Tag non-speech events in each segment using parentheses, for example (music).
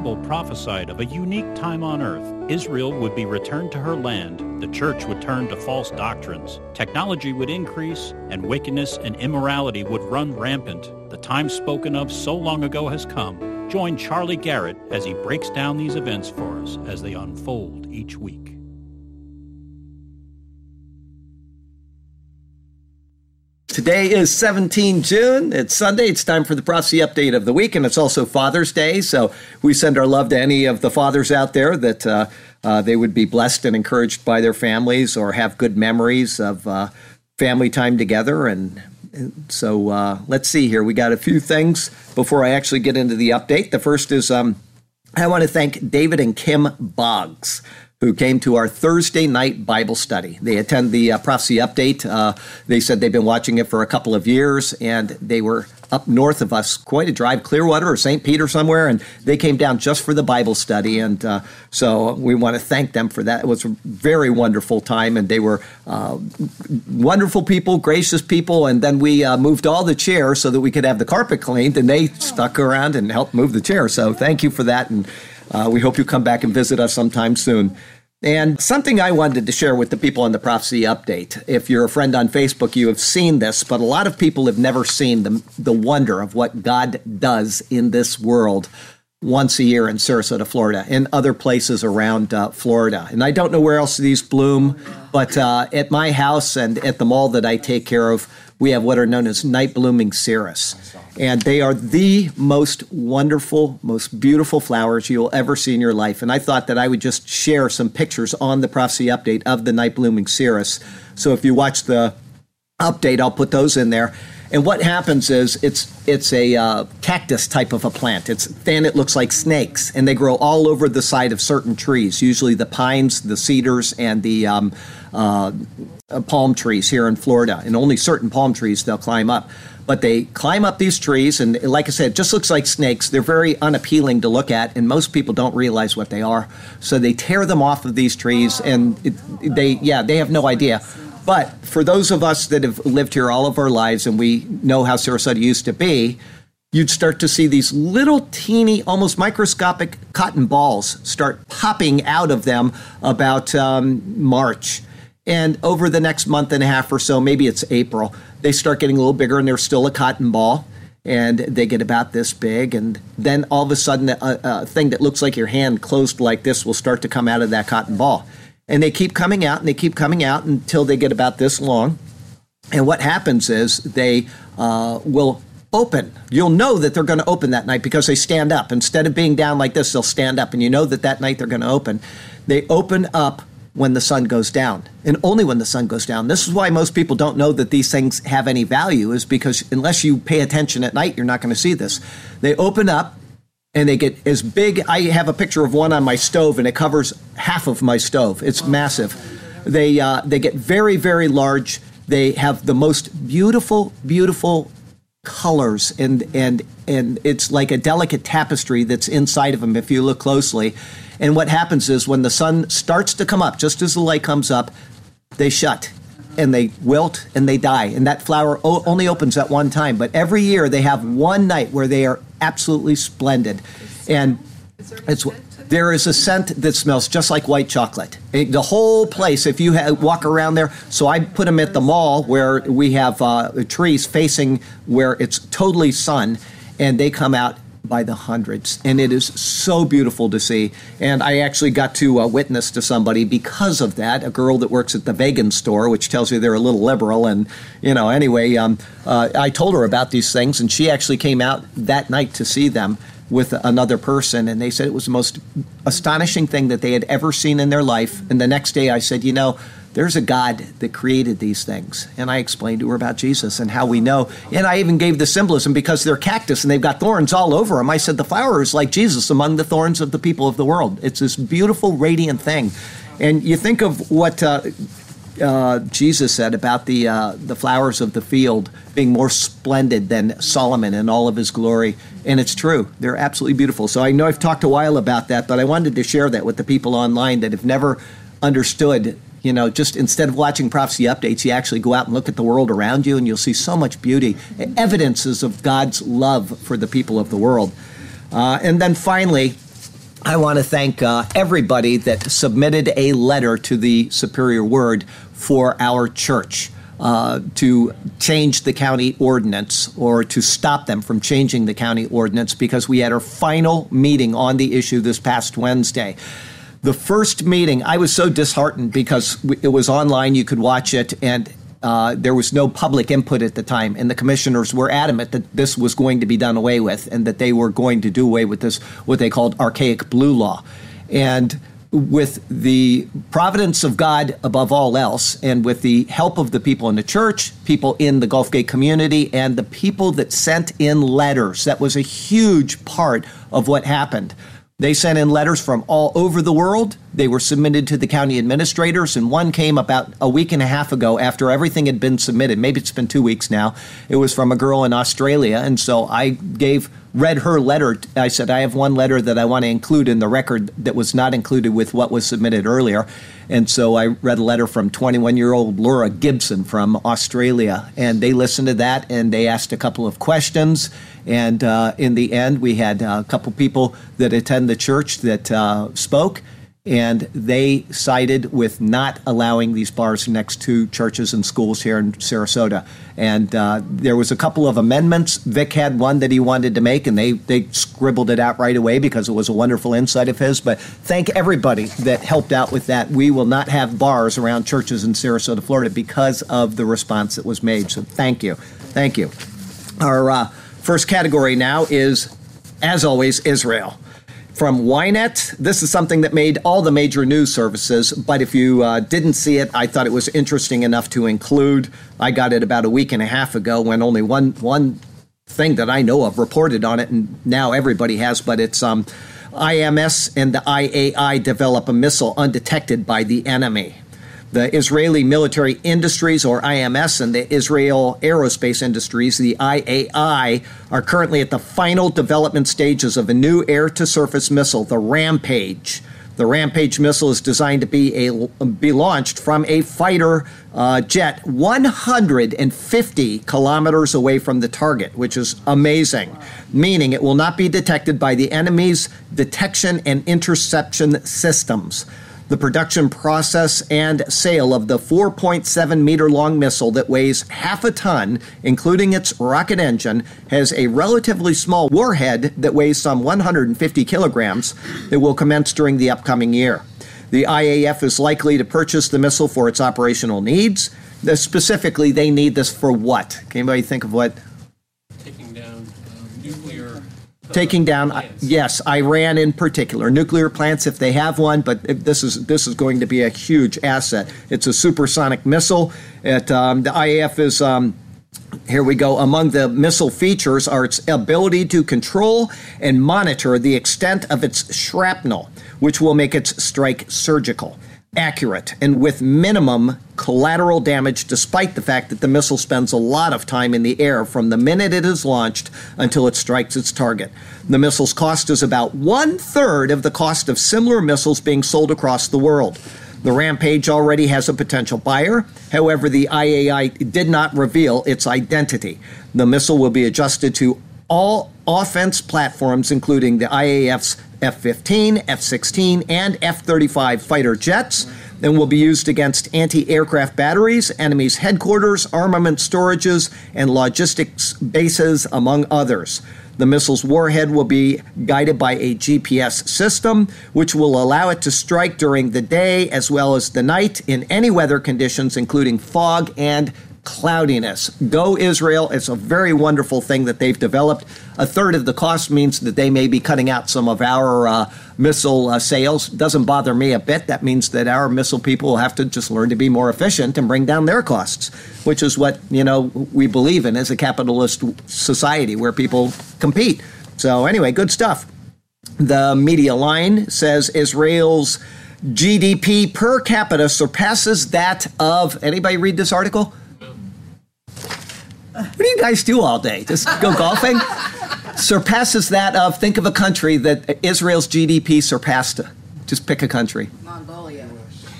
Bible prophesied of a unique time on earth. Israel would be returned to her land, the church would turn to false doctrines, technology would increase, and wickedness and immorality would run rampant. The time spoken of so long ago has come. Join Charlie Garrett as he breaks down these events for us as they unfold each week. Today is 17 June. It's Sunday. It's time for the prophecy update of the week, and it's also Father's Day. So we send our love to any of the fathers out there that uh, uh, they would be blessed and encouraged by their families or have good memories of uh, family time together. And, and so uh, let's see here. We got a few things before I actually get into the update. The first is um, I want to thank David and Kim Boggs who came to our Thursday night Bible study. They attend the uh, prophecy update. Uh, they said they've been watching it for a couple of years, and they were up north of us, quite a drive, Clearwater or St. Peter somewhere, and they came down just for the Bible study. And uh, so we want to thank them for that. It was a very wonderful time, and they were uh, wonderful people, gracious people. And then we uh, moved all the chairs so that we could have the carpet cleaned, and they stuck around and helped move the chair. So thank you for that, and uh, we hope you come back and visit us sometime soon. And something I wanted to share with the people on the Prophecy Update. If you're a friend on Facebook, you have seen this, but a lot of people have never seen the, the wonder of what God does in this world once a year in Sarasota, Florida, and other places around uh, Florida. And I don't know where else these bloom, but uh, at my house and at the mall that I take care of, we have what are known as night blooming cereus. And they are the most wonderful, most beautiful flowers you'll ever see in your life. And I thought that I would just share some pictures on the prophecy update of the night blooming cereus. So if you watch the update, I'll put those in there. And what happens is it's it's a uh, cactus type of a plant. It's thin. It looks like snakes, and they grow all over the side of certain trees. Usually the pines, the cedars, and the um, uh, palm trees here in Florida. And only certain palm trees they'll climb up. But they climb up these trees, and like I said, it just looks like snakes. They're very unappealing to look at, and most people don't realize what they are. So they tear them off of these trees, and it, they yeah they have no idea. But for those of us that have lived here all of our lives and we know how Sarasota used to be, you'd start to see these little teeny, almost microscopic cotton balls start popping out of them about um, March. And over the next month and a half or so, maybe it's April, they start getting a little bigger and they're still a cotton ball. And they get about this big. And then all of a sudden, a, a thing that looks like your hand closed like this will start to come out of that cotton ball and they keep coming out and they keep coming out until they get about this long. And what happens is they uh, will open. You'll know that they're going to open that night because they stand up. Instead of being down like this, they'll stand up, and you know that that night they're going to open. They open up when the sun goes down and only when the sun goes down. This is why most people don't know that these things have any value is because unless you pay attention at night, you're not going to see this. They open up and they get as big. I have a picture of one on my stove, and it covers half of my stove. It's massive. They uh, they get very very large. They have the most beautiful beautiful colors, and and and it's like a delicate tapestry that's inside of them if you look closely. And what happens is when the sun starts to come up, just as the light comes up, they shut and they wilt and they die. And that flower only opens at one time. But every year they have one night where they are absolutely splendid. And it's there is a scent that smells just like white chocolate. It, the whole place, if you ha- walk around there, so I put them at the mall where we have uh, trees facing where it's totally sun, and they come out by the hundreds, and it is so beautiful to see. And I actually got to uh, witness to somebody because of that, a girl that works at the vegan store, which tells you they're a little liberal. And you know, anyway, um, uh, I told her about these things, and she actually came out that night to see them with another person, and they said it was the most astonishing thing that they had ever seen in their life. And the next day, I said, you know there's a God that created these things. And I explained to her about Jesus and how we know. And I even gave the symbolism because they're cactus and they've got thorns all over them. I said the flower is like Jesus among the thorns of the people of the world. It's this beautiful, radiant thing. And you think of what uh, uh, Jesus said about the uh, the flowers of the field being more splendid than Solomon in all of his glory, and it's true. They're absolutely beautiful. So I know I've talked a while about that, but I wanted to share that with the people online that have never understood you know, just instead of watching prophecy updates, you actually go out and look at the world around you, and you'll see so much beauty, evidences of God's love for the people of the world. Uh, and then finally, I want to thank uh, everybody that submitted a letter to the Superior Word for our church. Uh, to change the county ordinance or to stop them from changing the county ordinance because we had our final meeting on the issue this past Wednesday. The first meeting, I was so disheartened because it was online, you could watch it, and uh, there was no public input at the time, and the commissioners were adamant that this was going to be done away with, and that they were going to do away with this what they called archaic blue law, and with the providence of God above all else, and with the help of the people in the church, people in the Gulf Gulfgate community, and the people that sent in letters, that was a huge part of what happened. They sent in letters from all over the world. They were submitted to the county administrators, and one came about a week and a half ago after everything had been submitted. Maybe it's been two weeks now. It was from a girl in Australia, and so I gave read her letter. I said I have one letter that I want to include in the record that was not included with what was submitted earlier, and so I read a letter from 21 year old Laura Gibson from Australia, and they listened to that and they asked a couple of questions and uh, in the end, we had a couple people that attend the church that uh, spoke, and they sided with not allowing these bars next to churches and schools here in Sarasota. And uh, there was a couple of amendments. Vic had one that he wanted to make, and they, they scribbled it out right away because it was a wonderful insight of his. But thank everybody that helped out with that. We will not have bars around churches in Sarasota, Florida because of the response that was made. So thank you. Thank you. Our uh, First category now is, as always, Israel. From Ynet, this is something that made all the major news services, but if you uh, didn't see it, I thought it was interesting enough to include. I got it about a week and a half ago when only one one thing that I know of reported on it, and now everybody has, but it's um, IMI and the IAI develop a missile undetected by the enemy the Israeli Military Industries, or IMI, and the Israel Aerospace Industries, the IAI, are currently at the final development stages of a new air to surface missile, the Rampage. The Rampage missile is designed to be a be launched from a fighter uh, jet 150 kilometers away from the target, which is amazing. Meaning it will not be detected by the enemy's detection and interception systems the production process and sale of the 4.7 meter long missile that weighs half a ton, including its rocket engine, has a relatively small warhead that weighs some 150 kilograms that will commence during the upcoming year. The IAF is likely to purchase the missile for its operational needs. Specifically, they need this for what? Can anybody think of what taking down yes iran in particular. Nuclear plants if they have one but this is this is going to be a huge asset. It's a supersonic missile. It, um, the iaf is um, here we go. Among the missile features are its ability to control and monitor the extent of its shrapnel, which will make its strike surgical accurate and with minimum collateral damage, despite the fact that the missile spends a lot of time in the air from the minute it is launched until it strikes its target. The missile's cost is about one third of the cost of similar missiles being sold across the world. The Rampage already has a potential buyer. However, the IAI did not reveal its identity. The missile will be adjusted to all offense platforms, including the IAF's F 15, F 16, and F 35 fighter jets, and will be used against anti aircraft batteries, enemies' headquarters, armament storages, and logistics bases, among others. The missile's warhead will be guided by a GPS system, which will allow it to strike during the day as well as the night in any weather conditions, including fog and cloudiness. Go Israel. It's a very wonderful thing that they've developed. A third of the cost means that they may be cutting out some of our uh, missile uh, sales. Doesn't bother me a bit. That means that our missile people will have to just learn to be more efficient and bring down their costs, which is what, you know, we believe in as a capitalist society where people compete. So anyway, good stuff. The media line says Israel's GDP per capita surpasses that of anybody read this article? What do you guys do all day? Just go golfing? (laughs) Surpasses that of, think of a country that Israel's GDP surpassed. Just pick a country. Mongolia.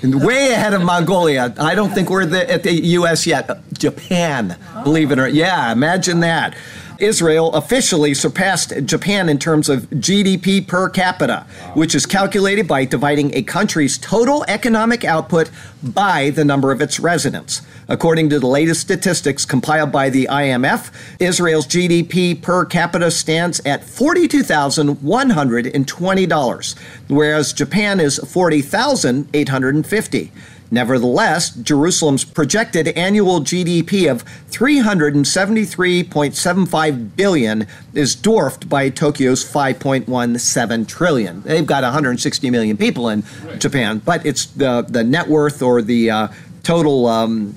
And Way ahead of Mongolia. I don't think we're the, at the U.S. yet. Japan, believe it or not. Yeah, imagine that. Israel officially surpassed Japan in terms of GDP per capita, which is calculated by dividing a country's total economic output by the number of its residents. According to the latest statistics compiled by the IMF, Israel's GDP per capita stands at $42,120, whereas Japan is 40,850. Nevertheless, Jerusalem's projected annual GDP of 373.75 billion is dwarfed by Tokyo's 5.17 trillion. They've got 160 million people in right. Japan, but it's the the net worth or the uh, total um,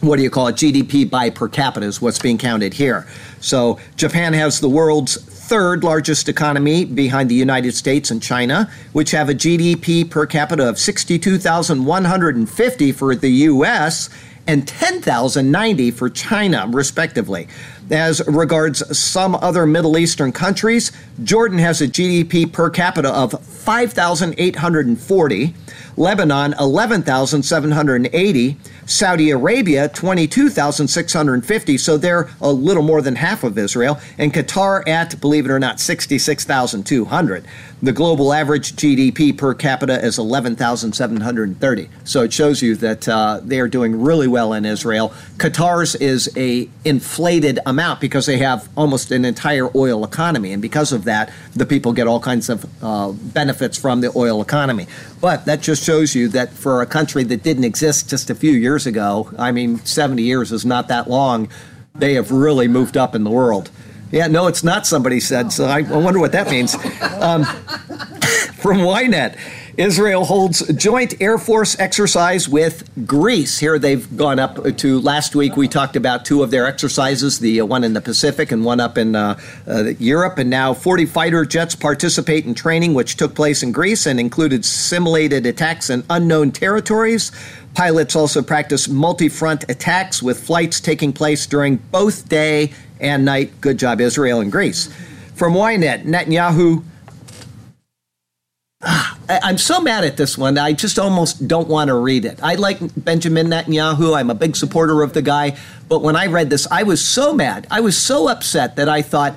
what do you call it GDP by per capita is what's being counted here. So Japan has the world's third largest economy behind the United States and China, which have a GDP per capita of 62,150 for the US and 10,090 for China, respectively. As regards some other Middle Eastern countries, Jordan has a GDP per capita of 5,840, Lebanon 11,780, Saudi Arabia 22,650, so they're a little more than half of Israel, and Qatar at, believe it or not, 66,200. The global average GDP per capita is 11,730. So it shows you that uh, they are doing really well in Israel. Qatar's is a inflated amount because they have almost an entire oil economy, and because of that, the people get all kinds of uh, benefits from the oil economy. But that just shows you that for a country that didn't exist just a few years ago, I mean, 70 years is not that long, they have really moved up in the world. Yeah, no, it's not, somebody said. So I, I wonder what that means. Um, (laughs) from Ynet. Israel holds joint Air Force exercise with Greece. Here they've gone up to last week. We talked about two of their exercises, the uh, one in the Pacific and one up in uh, uh, Europe. And now 40 fighter jets participate in training, which took place in Greece and included simulated attacks in unknown territories. Pilots also practice multi front attacks with flights taking place during both day and night. Good job, Israel and Greece. From Ynet, Netanyahu. I'm so mad at this one. I just almost don't want to read it. I like Benjamin Netanyahu. I'm a big supporter of the guy. But when I read this, I was so mad. I was so upset that I thought,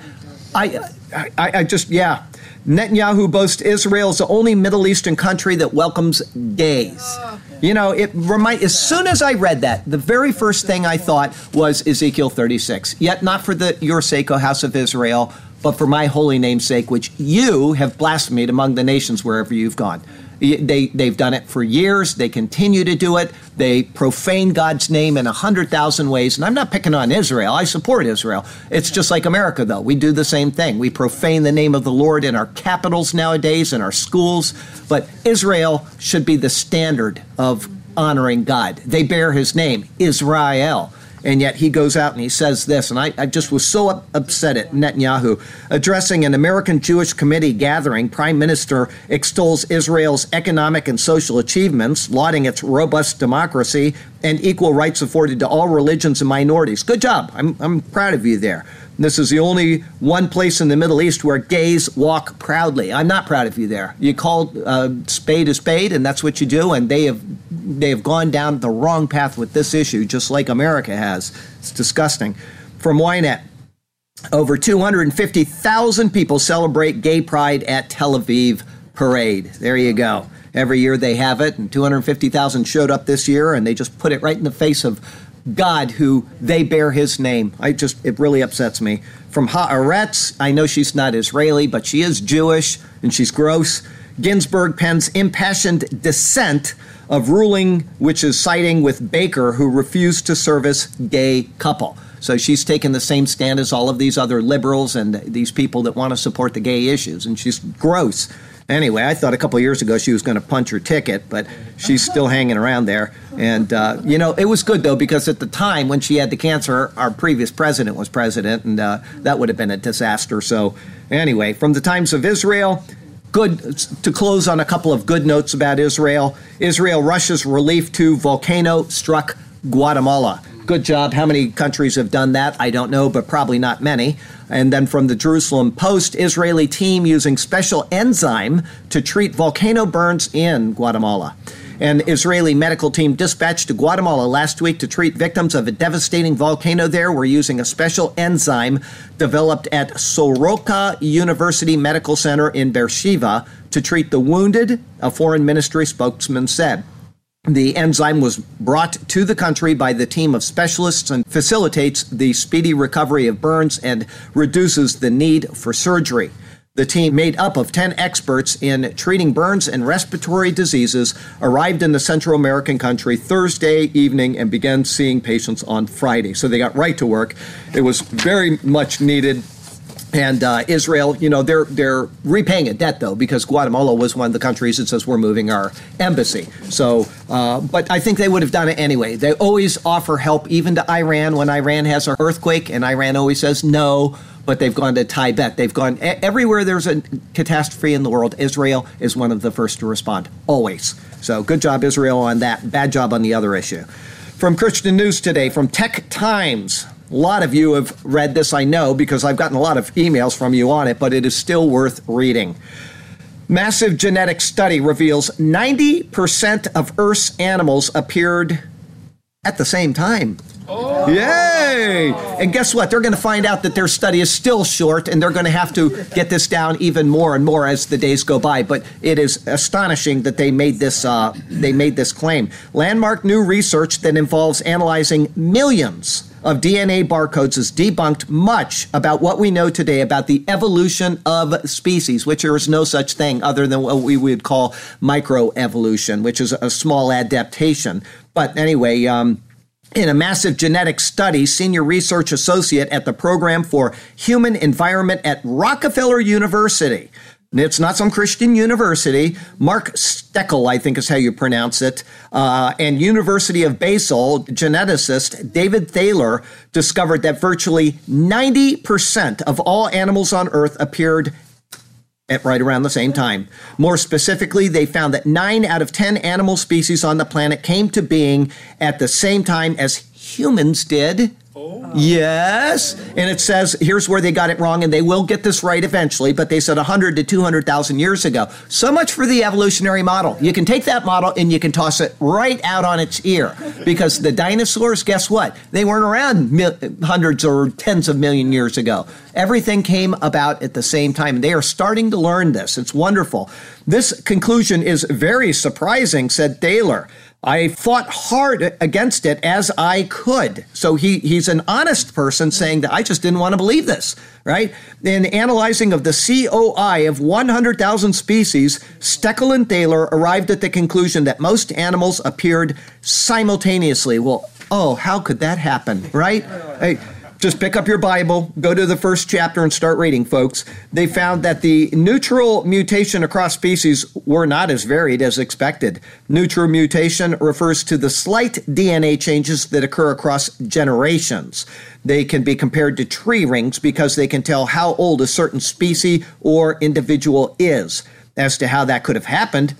I, I, I just, yeah. Netanyahu boasts Israel is the only Middle Eastern country that welcomes gays. You know, it remind as soon as I read that, the very first thing I thought was Ezekiel 36. Yet not for the your sake, O house of Israel, but for my holy name's sake, which you have blasphemed among the nations wherever you've gone. They, they've done it for years. They continue to do it. They profane God's name in a hundred thousand ways. And I'm not picking on Israel. I support Israel. It's just like America, though. We do the same thing. We profane the name of the Lord in our capitals nowadays, in our schools. But Israel should be the standard of honoring God. They bear his name, Israel and yet he goes out and he says this. And I, I just was so up, upset at Netanyahu. Addressing an American Jewish Committee gathering, Prime Minister extols Israel's economic and social achievements, lauding its robust democracy and equal rights afforded to all religions and minorities. Good job. I'm, I'm proud of you there. This is the only one place in the Middle East where gays walk proudly. I'm not proud of you there. You call uh, spade a spade, and that's what you do. And they have they have gone down the wrong path with this issue, just like America has. It's disgusting. From Ynet, over 250,000 people celebrate Gay Pride at Tel Aviv Parade. There you go. Every year they have it, and 250,000 showed up this year, and they just put it right in the face of God who they bear his name. I just, it really upsets me. From Haaretz, I know she's not Israeli, but she is Jewish and she's gross. Ginsburg pens impassioned dissent of ruling, which is siding with Baker, who refused to service gay couple. So she's taken the same stand as all of these other liberals and these people that want to support the gay issues, and she's gross. Anyway, I thought a couple years ago she was going to punch her ticket, but she's still hanging around there. And, uh, you know, it was good, though, because at the time when she had the cancer, our previous president was president, and uh, that would have been a disaster. So, anyway, from the Times of Israel, good to close on a couple of good notes about Israel. Israel rushes relief to volcano struck Guatemala. Good job. How many countries have done that? I don't know, but probably not many. And then from the Jerusalem Post, Israeli team using special enzyme to treat volcano burns in Guatemala. An Israeli medical team dispatched to Guatemala last week to treat victims of a devastating volcano there were using a special enzyme developed at Soroka University Medical Center in Beersheba to treat the wounded, a foreign ministry spokesman said. The enzyme was brought to the country by the team of specialists and facilitates the speedy recovery of burns and reduces the need for surgery. The team, made up of 10 experts in treating burns and respiratory diseases, arrived in the Central American country Thursday evening and began seeing patients on Friday. So they got right to work. It was very much needed and uh, Israel, you know, they're they're repaying a debt though because Guatemala was one of the countries that says we're moving our embassy. So, uh, but I think they would have done it anyway. They always offer help, even to Iran when Iran has an earthquake, and Iran always says no. But they've gone to Tibet. They've gone everywhere there's a catastrophe in the world. Israel is one of the first to respond, always. So, good job, Israel, on that. Bad job on the other issue. From Christian News today, from Tech Times. A lot of you have read this, I know, because I've gotten a lot of emails from you on it, but it is still worth reading. Massive genetic study reveals 90% of Earth's animals appeared at the same time. Oh. Yay! And guess what? They're going to find out that their study is still short and they're going to have to get this down even more and more as the days go by. But it is astonishing that they made this uh, they made this claim. Landmark new research that involves analyzing millions of DNA barcodes has debunked much about what we know today about the evolution of species, which there is no such thing other than what we would call microevolution, which is a small adaptation. But anyway, um, in a massive genetic study, senior research associate at the Program for Human Environment at Rockefeller University it's not some Christian university. Mark Stoeckle, I think is how you pronounce it, uh, and University of Basel geneticist David Thaler discovered that virtually 90% of all animals on Earth appeared at right around the same time. More specifically, they found that 9 out of 10 animal species on the planet came to being at the same time as humans did. Oh. Yes. And it says here's where they got it wrong, and they will get this right eventually, but they said 100 to 200,000 years ago. So much for the evolutionary model. You can take that model and you can toss it right out on its ear because the dinosaurs, guess what? They weren't around mil- hundreds or tens of million years ago. Everything came about at the same time. They are starting to learn this. It's wonderful. This conclusion is very surprising, said Thaler. I fought hard against it as I could. So he, he's an honest person saying that I just didn't want to believe this, right? In analyzing of the COI of 100,000 species, Stoeckle and Thaler arrived at the conclusion that most animals appeared simultaneously. Well, oh, how could that happen, right? Hey, just pick up your Bible, go to the first chapter, and start reading, folks. They found that the neutral mutation across species were not as varied as expected. Neutral mutation refers to the slight DNA changes that occur across generations. They can be compared to tree rings because they can tell how old a certain species or individual is. As to how that could have happened,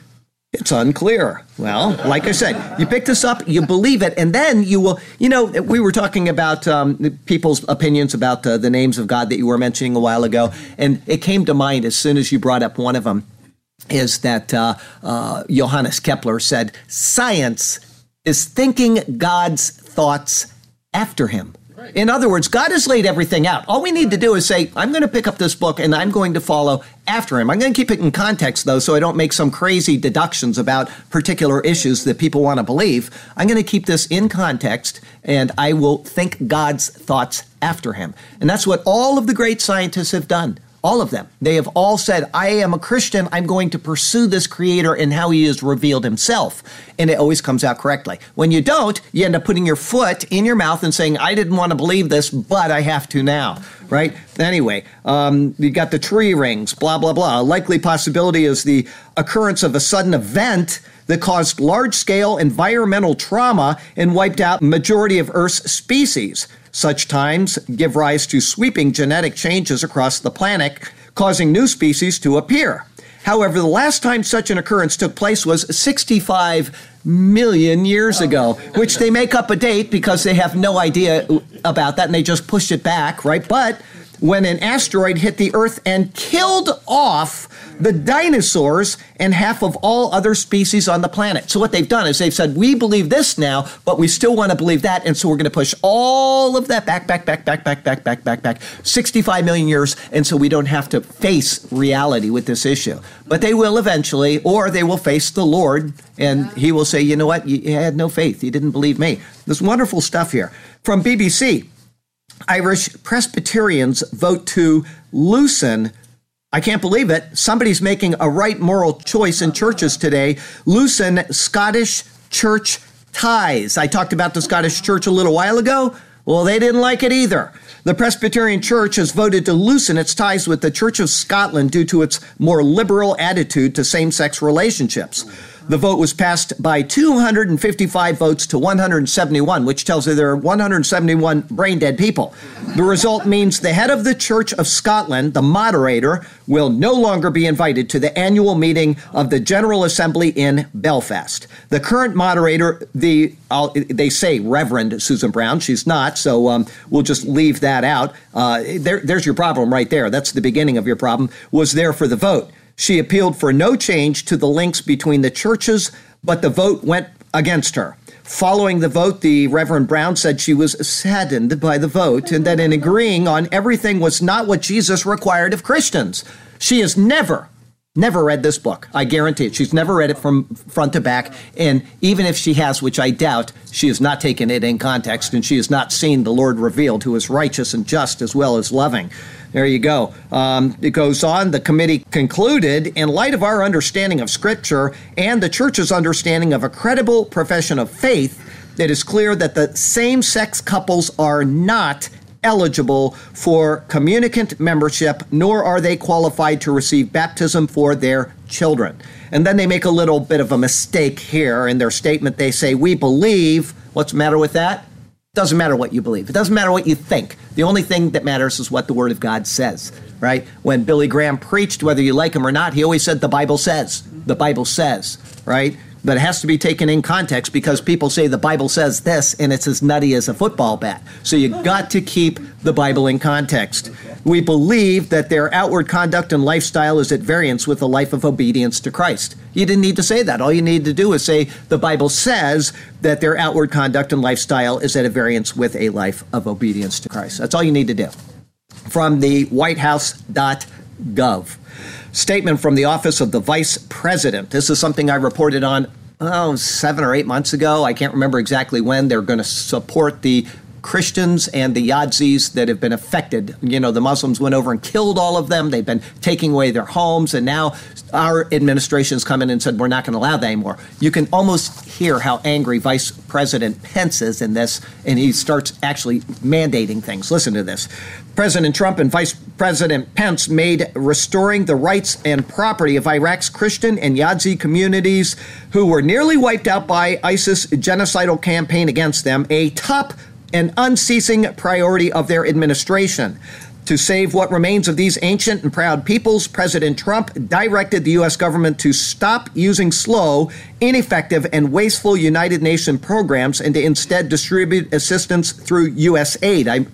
it's unclear. Well, like I said, you pick this up, you believe it, and then you will. You know, we were talking about um, people's opinions about uh, the names of God that you were mentioning a while ago, and it came to mind as soon as you brought up one of them. Is that uh, uh, Johannes Kepler said, "Science is thinking God's thoughts after him." In other words, God has laid everything out. All we need to do is say, I'm going to pick up this book and I'm going to follow after him. I'm going to keep it in context, though, so I don't make some crazy deductions about particular issues that people want to believe. I'm going to keep this in context and I will think God's thoughts after him. And that's what all of the great scientists have done. All of them. They have all said, I am a Christian. I'm going to pursue this creator and how he has revealed himself. And it always comes out correctly. When you don't, you end up putting your foot in your mouth and saying, I didn't want to believe this, but I have to now. Right? Anyway, um, you got the tree rings, blah, blah, blah. A likely possibility is the occurrence of a sudden event that caused large scale environmental trauma and wiped out majority of Earth's species. Such times give rise to sweeping genetic changes across the planet, causing new species to appear. However, the last time such an occurrence took place was 65 million years ago, which they make up a date because they have no idea about that and they just push it back, right? But when an asteroid hit the Earth and killed off the dinosaurs, and half of all other species on the planet. So, what they've done is they've said, we believe this now, but we still want to believe that. And so, we're going to push all of that back, back, back, back, back, back, back, back, back, 65 million years. And so, we don't have to face reality with this issue. But they will eventually, or they will face the Lord, and He will say, you know what? You had no faith. You didn't believe me. There's wonderful stuff here. From BBC, Irish Presbyterians vote to loosen I can't believe it. Somebody's making a right moral choice in churches today. Loosen Scottish church ties. I talked about the Scottish church a little while ago. Well, they didn't like it either. The Presbyterian Church has voted to loosen its ties with the Church of Scotland due to its more liberal attitude to same sex relationships. The vote was passed by 255 votes to 171, which tells you there are 171 brain dead people. The result means the head of the Church of Scotland, the moderator, will no longer be invited to the annual meeting of the General Assembly in Belfast. The current moderator, the I'll, they say Reverend Susan Brown, she's not, so um, we'll just leave that out. Uh, there, there's your problem right there. That's the beginning of your problem. Was there for the vote. She appealed for no change to the links between the churches, but the vote went against her. Following the vote, the Reverend Brown said she was saddened by the vote and that in agreeing on everything was not what Jesus required of Christians. She has never, never read this book. I guarantee it. She's never read it from front to back. And even if she has, which I doubt, she has not taken it in context and she has not seen the Lord revealed, who is righteous and just as well as loving. There you go. Um, it goes on. The committee concluded in light of our understanding of Scripture and the church's understanding of a credible profession of faith, it is clear that the same sex couples are not eligible for communicant membership, nor are they qualified to receive baptism for their children. And then they make a little bit of a mistake here in their statement. They say, We believe. What's the matter with that? Doesn't matter what you believe. It doesn't matter what you think. The only thing that matters is what the Word of God says, right? When Billy Graham preached, whether you like him or not, he always said, The Bible says. The Bible says, right? But it has to be taken in context because people say the Bible says this and it's as nutty as a football bat. So you got to keep the Bible in context. We believe that their outward conduct and lifestyle is at variance with a life of obedience to Christ. You didn't need to say that. All you need to do is say the Bible says that their outward conduct and lifestyle is at a variance with a life of obedience to Christ. That's all you need to do. From the whitehouse.gov. Statement from the Office of the Vice President. This is something I reported on oh, seven or eight months ago. I can't remember exactly when. They're going to support the Christians and the Yazidis that have been affected. You know, the Muslims went over and killed all of them. They've been taking away their homes, and now our administration's come in and said we're not going to allow that anymore. You can almost hear how angry Vice President Pence is in this, and he starts actually mandating things. Listen to this. President Trump and Vice President Pence made restoring the rights and property of Iraq's Christian and Yazidi communities who were nearly wiped out by ISIS genocidal campaign against them a top an unceasing priority of their administration. To save what remains of these ancient and proud peoples, President Trump directed the U.S. government to stop using slow, ineffective, and wasteful United Nations programs and to instead distribute assistance through U.S. aid. I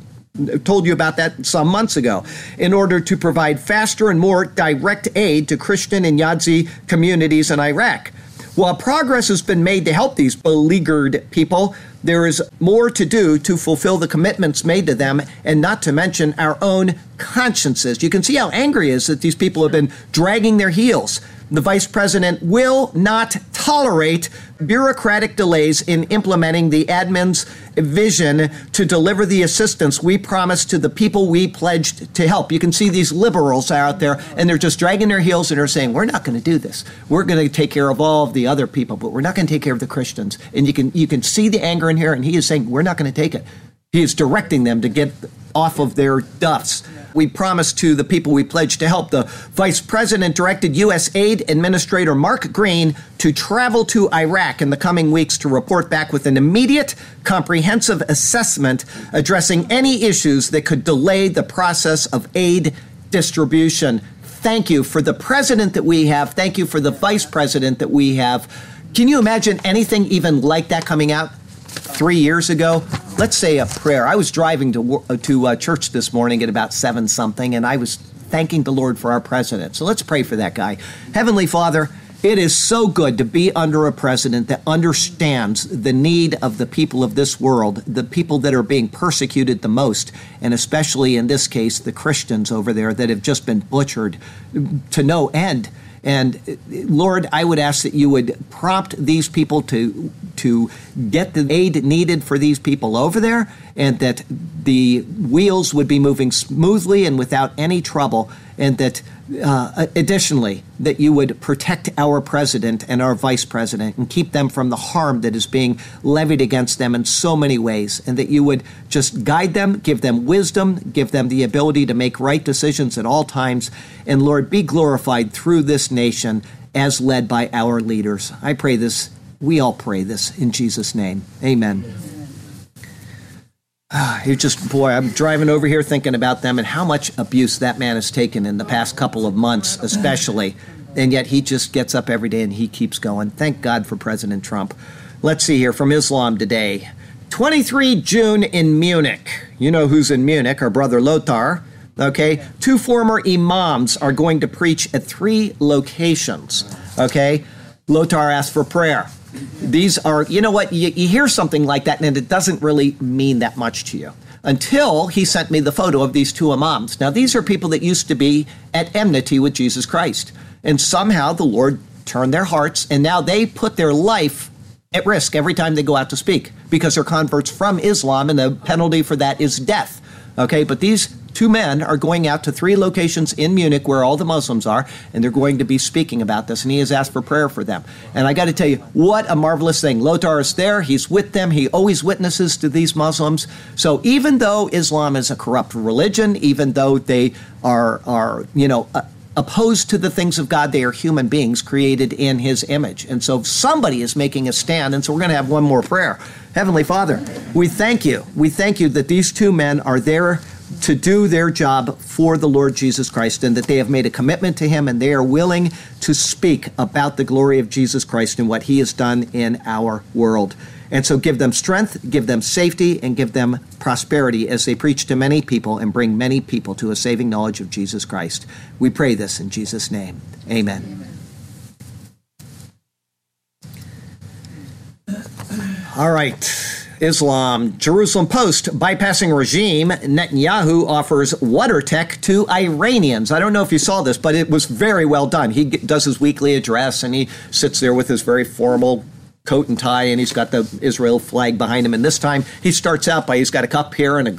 told you about that some months ago in order to provide faster and more direct aid to Christian and Yazidi communities in Iraq. While progress has been made to help these beleaguered people, there is more to do to fulfill the commitments made to them, and not to mention our own consciences. You can see how angry is that these people have been dragging their heels. The vice president will not tolerate bureaucratic delays in implementing the admin's vision to deliver the assistance we promised to the people we pledged to help. You can see these liberals out there, and they're just dragging their heels and are saying, "We're not going to do this. We're going to take care of all of the other people, but we're not going to take care of the Christians." And you can you can see the anger in here, and he is saying, "We're not going to take it." He is directing them to get off of their duffs. We promised to the people we pledged to help. The vice president directed U.S. Aid Administrator Mark Green to travel to Iraq in the coming weeks to report back with an immediate, comprehensive assessment addressing any issues that could delay the process of aid distribution. Thank you for the president that we have. Thank you for the vice president that we have. Can you imagine anything even like that coming out? Three years ago, let's say a prayer. I was driving to to uh, church this morning at about seven something, and I was thanking the Lord for our president. So let's pray for that guy. Heavenly Father, it is so good to be under a president that understands the need of the people of this world, the people that are being persecuted the most, and especially in this case, the Christians over there that have just been butchered to no end. And uh, Lord, I would ask that you would prompt these people to to get the aid needed for these people over there, and that the wheels would be moving smoothly and without any trouble, and that uh, additionally, that you would protect our president and our vice president and keep them from the harm that is being levied against them in so many ways, and that you would just guide them, give them wisdom, give them the ability to make right decisions at all times, and Lord, be glorified through this nation as led by our leaders. I pray this, we all pray this in Jesus' name. Amen. Amen. Ah, you just, boy, I'm driving over here thinking about them and how much abuse that man has taken in the past couple of months, especially. And yet he just gets up every day and he keeps going. Thank God for President Trump. Let's see here from Islam today. 23 June in Munich. You know who's in Munich, our brother Lothar. Okay, two former imams are going to preach at three locations. Okay, Lothar asked for prayer. These are, you know what, you, you hear something like that and it doesn't really mean that much to you until he sent me the photo of these two imams. Now, these are people that used to be at enmity with Jesus Christ. And somehow the Lord turned their hearts, and now they put their life at risk every time they go out to speak because they're converts from Islam, and the penalty for that is death. Okay, but these two men are going out to three locations in Munich where all the Muslims are, and they're going to be speaking about this. And he has asked for prayer for them. And I got to tell you, what a marvelous thing. Lothar is there, he's with them, he always witnesses to these Muslims. So even though Islam is a corrupt religion, even though they are, are you know, uh, opposed to the things of God. They are human beings created in His image. And so somebody is making a stand. And so we're going to have one more prayer. Heavenly Father, we thank you. We thank you that these two men are there to do their job for the Lord Jesus Christ and that they have made a commitment to Him and they are willing to speak about the glory of Jesus Christ and what He has done in our world. And so give them strength, give them safety, and give them prosperity as they preach to many people and bring many people to a saving knowledge of Jesus Christ. We pray this in Jesus' name. Amen. Amen. All right. Islam. Jerusalem Post bypassing regime. Netanyahu offers water tech to Iranians. I don't know if you saw this, but it was very well done. He does his weekly address and he sits there with his very formal coat and tie and he's got the Israel flag behind him. And this time he starts out by he's got a cup here and a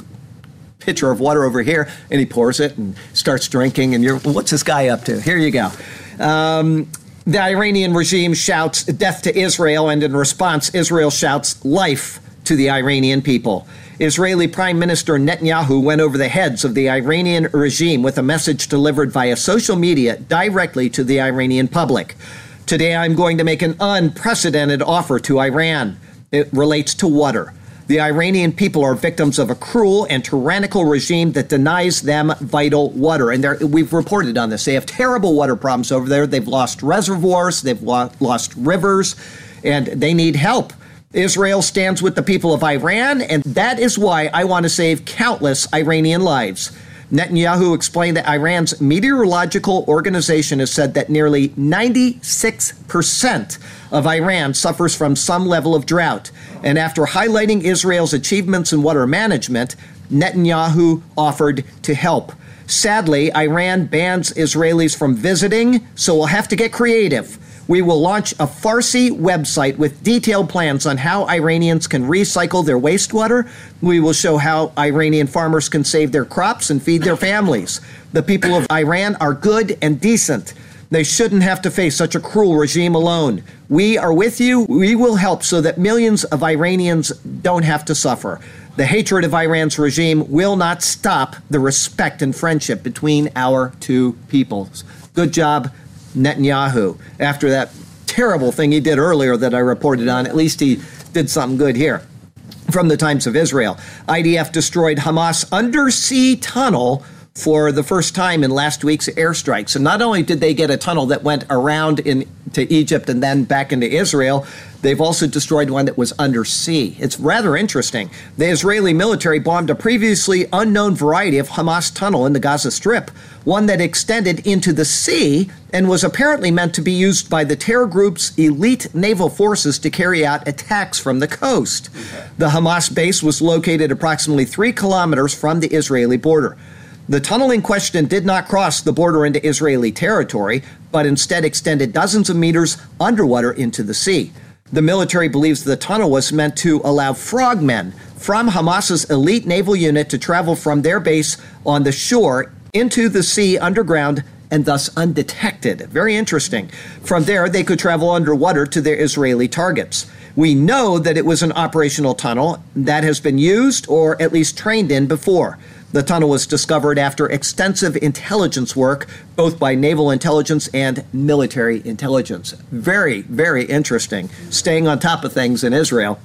pitcher of water over here and he pours it and starts drinking. And you're, what's this guy up to? Here you go. Um, the Iranian regime shouts death to Israel, and in response, Israel shouts life to the Iranian people. Israeli Prime Minister Netanyahu went over the heads of the Iranian regime with a message delivered via social media directly to the Iranian public. Today I'm going to make an unprecedented offer to Iran. It relates to water. The Iranian people are victims of a cruel and tyrannical regime that denies them vital water. And we've reported on this. They have terrible water problems over there. They've lost reservoirs, they've lo- lost rivers, and they need help. Israel stands with the people of Iran, and that is why I want to save countless Iranian lives. Netanyahu explained that Iran's meteorological organization has said that nearly 96% of Iran suffers from some level of drought. And after highlighting Israel's achievements in water management, Netanyahu offered to help. Sadly, Iran bans Israelis from visiting, so we'll have to get creative we will launch a Farsi website with detailed plans on how Iranians can recycle their wastewater. We will show how Iranian farmers can save their crops and feed their families. The people of Iran are good and decent. They shouldn't have to face such a cruel regime alone. We are with you. We will help so that millions of Iranians don't have to suffer. The hatred of Iran's regime will not stop the respect and friendship between our two peoples. Good job. Netanyahu after that terrible thing he did earlier that I reported on. At least he did something good here. From the Times of Israel, IDF destroyed Hamas undersea tunnel for the first time in last week's airstrikes. And not only did they get a tunnel that went around into Egypt and then back into Israel, they've also destroyed one that was undersea. It's rather interesting. The Israeli military bombed a previously unknown variety of Hamas tunnel in the Gaza Strip, one that extended into the sea and was apparently meant to be used by the terror group's elite naval forces to carry out attacks from the coast. The Hamas base was located approximately three kilometers from the Israeli border. The tunnel in question did not cross the border into Israeli territory, but instead extended dozens of meters underwater into the sea. The military believes the tunnel was meant to allow frogmen from Hamas's elite naval unit to travel from their base on the shore into the sea underground and thus undetected. Very interesting. From there, they could travel underwater to their Israeli targets. We know that it was an operational tunnel that has been used or at least trained in before. The tunnel was discovered after extensive intelligence work, both by naval intelligence and military intelligence. Very, very interesting. Staying on top of things in Israel.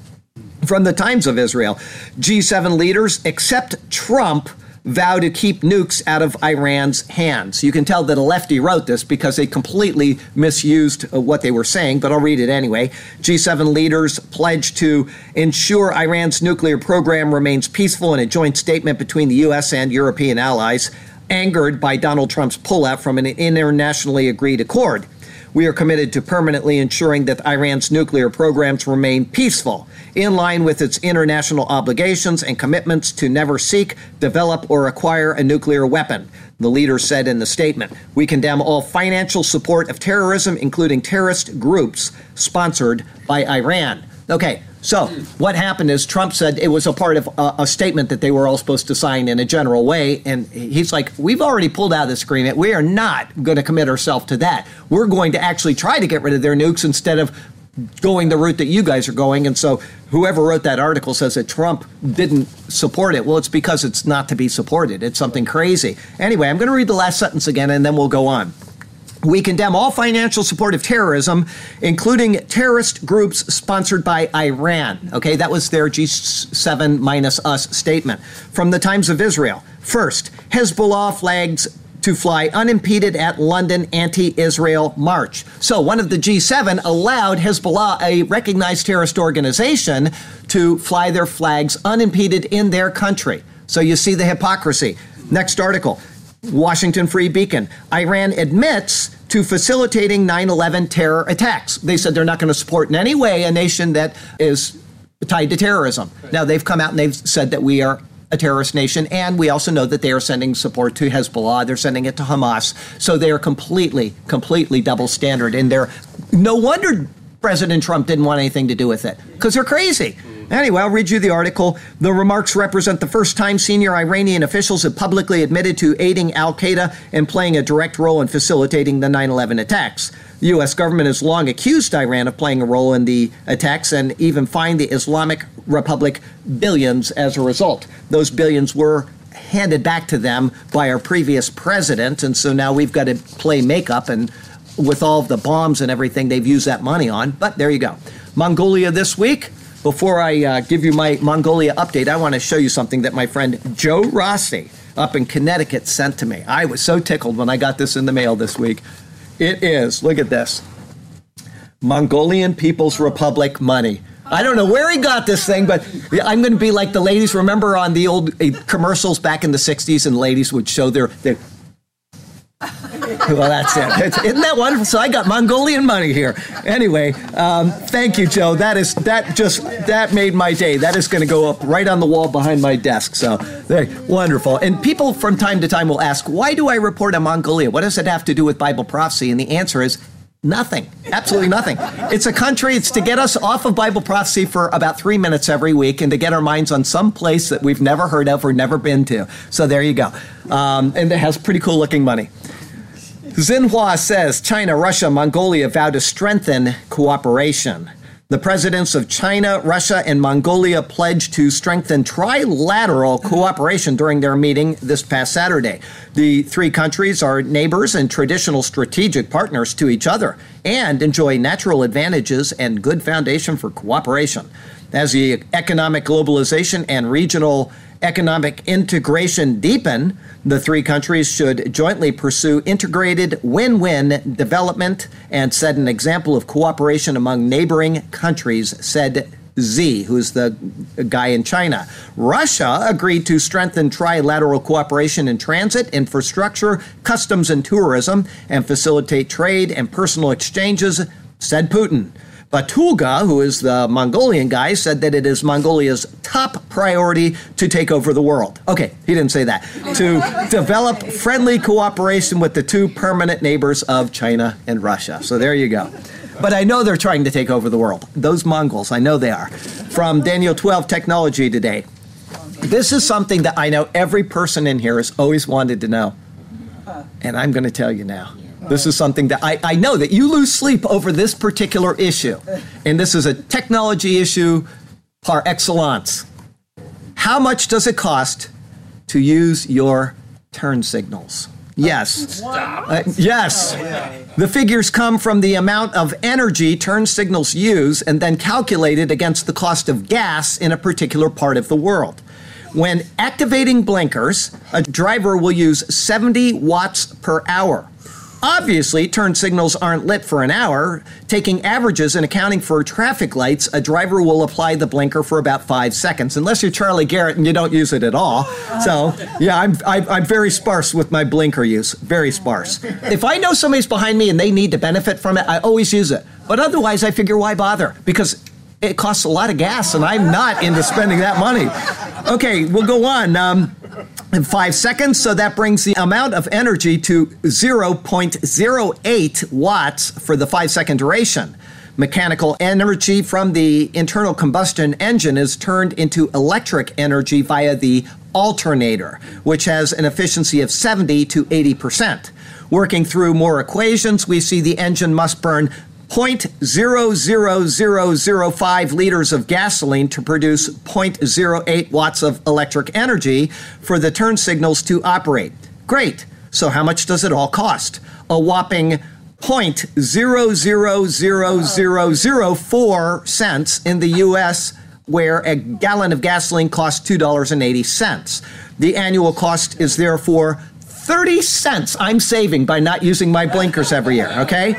From the Times of Israel, G7 leaders, except Trump, vow to keep nukes out of Iran's hands. You can tell that a lefty wrote this because they completely misused uh, what they were saying, but I'll read it anyway. G7 leaders pledge to ensure Iran's nuclear program remains peaceful in a joint statement between the U.S. and European allies, angered by Donald Trump's pullout from an internationally agreed accord. We are committed to permanently ensuring that Iran's nuclear programs remain peaceful, in line with its international obligations and commitments to never seek, develop, or acquire a nuclear weapon. The leader said in the statement We condemn all financial support of terrorism, including terrorist groups sponsored by Iran. Okay, so what happened is Trump said it was a part of a, a, statement that they were all supposed to sign in a general way, and he's like, "We've already pulled out of this agreement. We are not going to commit ourselves to that. We're going to actually try to get rid of their nukes instead of." Going the route that you guys are going. And so, whoever wrote that article says that Trump didn't support it. Well, it's because it's not to be supported. It's something crazy. Anyway, I'm going to read the last sentence again and then we'll go on. We condemn all financial support of terrorism, including terrorist groups sponsored by Iran. Okay, that was their G7 minus us statement. From the Times of Israel. First, Hezbollah flags to fly unimpeded at London anti Israel march. So, one of the G7 allowed Hezbollah, a recognized terrorist organization, to fly their flags unimpeded in their country. So, you see the hypocrisy. Next article Washington Free Beacon. Iran admits to facilitating 9 11 terror attacks. They said they're not going to support in any way a nation that is tied to terrorism. Now, they've come out and they've said that we are a terrorist nation, and we also know that they are sending support to Hezbollah. They're sending it to Hamas. So they are completely, completely double standard. And they're no wonder President Trump didn't want anything to do with it because they're crazy. Mm. Anyway, I'll read you the article. The remarks represent the first time senior Iranian officials have publicly admitted to aiding al Qaeda and playing a direct role in facilitating the 9 11 attacks. The U.S. government has long accused Iran of playing a role in the attacks and even fined the Islamic Republic billions as a result. Those billions were handed back to them by our previous president, and so now we've got to play makeup and with all the bombs and everything they've used that money on. But there you go. Mongolia this week. Before I uh, give you my Mongolia update, I want to show you something that my friend Joe Rossi up in Connecticut sent to me. I was so tickled when I got this in the mail this week. It is, look at this Mongolian People's Republic money. I don't know where he got this thing, but I'm going to be like the ladies. Remember on the old uh, commercials back in the 60s, and ladies would show their, their well, that's it. Isn't that wonderful? So I got Mongolian money here. Anyway, um, thank you, Joe. That is that just that made my day. That is going to go up right on the wall behind my desk. So very wonderful. And people from time to time will ask, "Why do I report on Mongolia? What does it have to do with Bible prophecy?" And the answer is Nothing. Absolutely nothing. It's a country, it's to get us off of Bible prophecy for about three minutes every week and to get our minds on some place that we've never heard of or never been to. So there you go. Um, and it has pretty cool looking money. Xinhua says China, Russia, Mongolia vow to strengthen cooperation. The presidents of China, Russia, and Mongolia pledged to strengthen trilateral cooperation during their meeting this past Saturday. The three countries are neighbors and traditional strategic partners to each other and enjoy natural advantages and good foundation for cooperation. As the economic globalization and regional economic integration deepen, the three countries should jointly pursue integrated win win development and set an example of cooperation among neighboring countries, said Xi, who's the guy in China. Russia agreed to strengthen trilateral cooperation in transit, infrastructure, customs, and tourism, and facilitate trade and personal exchanges, said Putin. Batulga, who is the Mongolian guy, said that it is Mongolia's top priority to take over the world. Okay, he didn't say that. to (laughs) develop friendly cooperation with the two permanent neighbors of China and Russia. So there you go. But I know they're trying to take over the world. Those Mongols, I know they are. From Daniel 12 Technology today. This is something that I know every person in here has always wanted to know. And I'm going to tell you now. This is something that I, I know that you lose sleep over this particular issue. And this is a technology issue par excellence. How much does it cost to use your turn signals? Yes. Uh, yes. The figures come from the amount of energy turn signals use and then calculated against the cost of gas in a particular part of the world. When activating blinkers, a driver will use 70 watts per hour. Obviously, turn signals aren't lit for an hour. Taking averages and accounting for traffic lights, a driver will apply the blinker for about five seconds, unless you're Charlie Garrett and you don't use it at all. So, yeah, I'm, I'm very sparse with my blinker use. Very sparse. If I know somebody's behind me and they need to benefit from it, I always use it. But otherwise, I figure why bother? Because it costs a lot of gas and I'm not into spending that money. Okay, we'll go on. Um, in five seconds. So that brings the amount of energy to 0.08 watts for the five second duration. Mechanical energy from the internal combustion engine is turned into electric energy via the alternator, which has an efficiency of 70 to 80%. Working through more equations, we see the engine must burn 0.00005 liters of gasoline to produce 0.08 watts of electric energy for the turn signals to operate. Great. So, how much does it all cost? A whopping 0.000004 cents in the US, where a gallon of gasoline costs $2.80. The annual cost is therefore 30 cents I'm saving by not using my blinkers every year, okay?